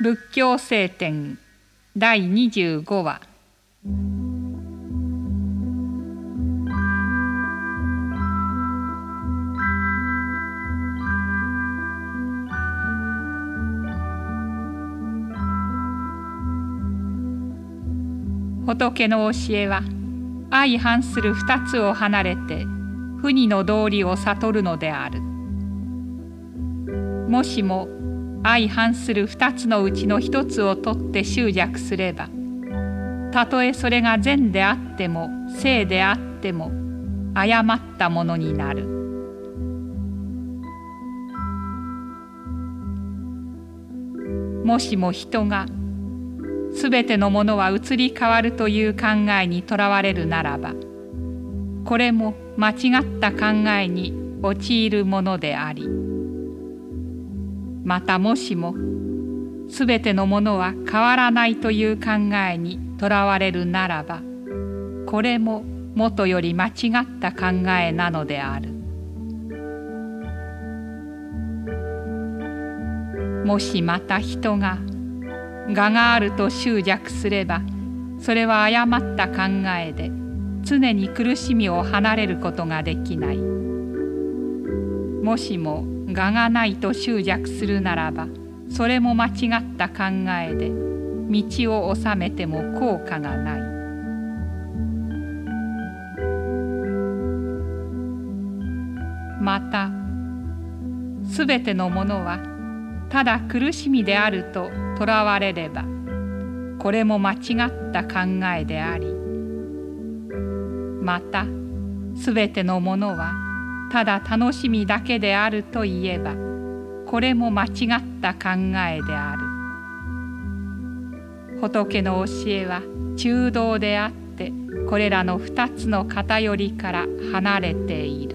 仏教聖典第25話。仏の教えは相反する二つを離れて不二の道理を悟るのである。もしも相反する二つのうちの一つを取って執着すればたとえそれが善であっても正であっても誤ったものになる。もしも人がすべてのものは移り変わるという考えにとらわれるならばこれも間違った考えに陥るものでありまたもしもすべてのものは変わらないという考えにとらわれるならばこれももとより間違った考えなのである。もしまた人が我があると執着すればそれは誤った考えで常に苦しみを離れることができない。もしも我がないと執着するならばそれも間違った考えで道を治めても効果がない。またすべてのものはただ苦しみであるととらわれればこれも間違った考えでありまたすべてのものはただ楽しみだけであるといえばこれも間違った考えである。仏の教えは中道であってこれらの二つの偏りから離れている。